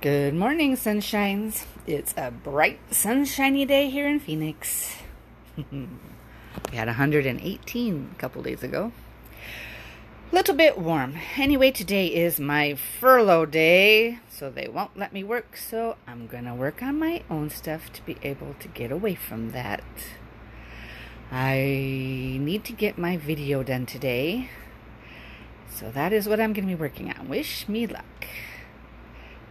Good morning, sunshines. It's a bright, sunshiny day here in Phoenix. we had 118 a couple days ago. Little bit warm. Anyway, today is my furlough day, so they won't let me work, so I'm gonna work on my own stuff to be able to get away from that. I need to get my video done today, so that is what I'm gonna be working on. Wish me luck.